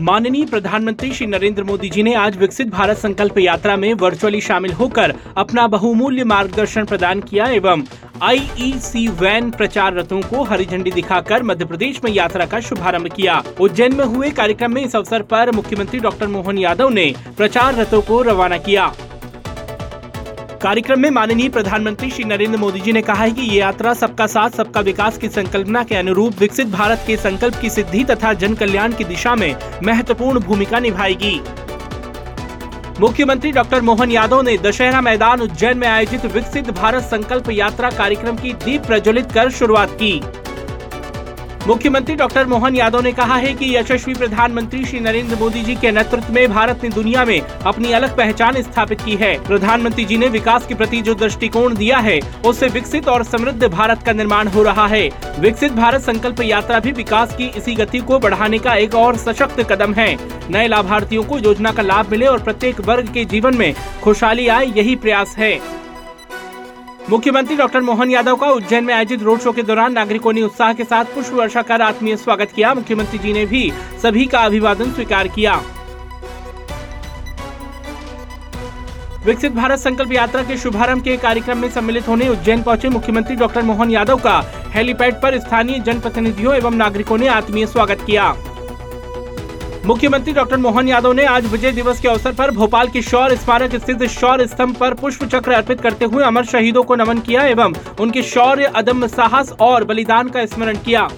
माननीय प्रधानमंत्री श्री नरेंद्र मोदी जी ने आज विकसित भारत संकल्प यात्रा में वर्चुअली शामिल होकर अपना बहुमूल्य मार्गदर्शन प्रदान किया एवं आईईसी वैन प्रचार रथों को हरी झंडी दिखाकर मध्य प्रदेश में यात्रा का शुभारंभ किया। उज्जैन में हुए कार्यक्रम में इस अवसर पर मुख्यमंत्री डॉक्टर मोहन यादव ने प्रचार रथों को रवाना किया। कार्यक्रम में माननीय प्रधानमंत्री श्री नरेंद्र मोदी जी ने कहा है कि ये यात्रा सबका साथ, सबका विकास की संकल्पना के अनुरूप विकसित भारत के संकल्प की सिद्धि तथा जन कल्याण की दिशा में महत्वपूर्ण भूमिका निभाएगी। मुख्यमंत्री डॉक्टर मोहन यादव ने दशहरा मैदान उज्जैन में आयोजित विकसित भारत संकल्प यात्रा कार्यक्रम की दीप प्रज्वलित कर शुरुआत की। मुख्यमंत्री डॉक्टर मोहन यादव ने कहा है कि यशस्वी प्रधानमंत्री श्री नरेंद्र मोदी जी के नेतृत्व में भारत ने दुनिया में अपनी अलग पहचान स्थापित की है। प्रधानमंत्री जी ने विकास के प्रति जो दृष्टिकोण दिया है, उससे विकसित और समृद्ध भारत का निर्माण हो रहा है। विकसित भारत संकल्प यात्रा भी विकास की इसी गति को बढ़ाने का एक और सशक्त कदम है। नए लाभार्थियों को योजना का लाभ मिले और प्रत्येक वर्ग के जीवन में खुशहाली आए, यही प्रयास है। मुख्यमंत्री डॉक्टर मोहन यादव का उज्जैन में आयोजित रोड शो के दौरान नागरिकों ने उत्साह के साथ पुष्प वर्षा कर आत्मीय स्वागत किया। मुख्यमंत्री जी ने भी सभी का अभिवादन स्वीकार किया। विकसित भारत संकल्प यात्रा के शुभारंभ के कार्यक्रम में सम्मिलित होने उज्जैन पहुँचे मुख्यमंत्री डॉक्टर मोहन यादव का हेलीपैड पर स्थानीय जनप्रतिनिधियों एवं नागरिकों ने आत्मीय स्वागत किया। मुख्यमंत्री डॉक्टर मोहन यादव ने आज विजय दिवस के अवसर पर भोपाल के शौर स्मारक स्थित शौर स्तंभ पर पुष्प चक्र अर्पित करते हुए अमर शहीदों को नमन किया एवं उनके शौर्य, अदम्य साहस और बलिदान का स्मरण किया।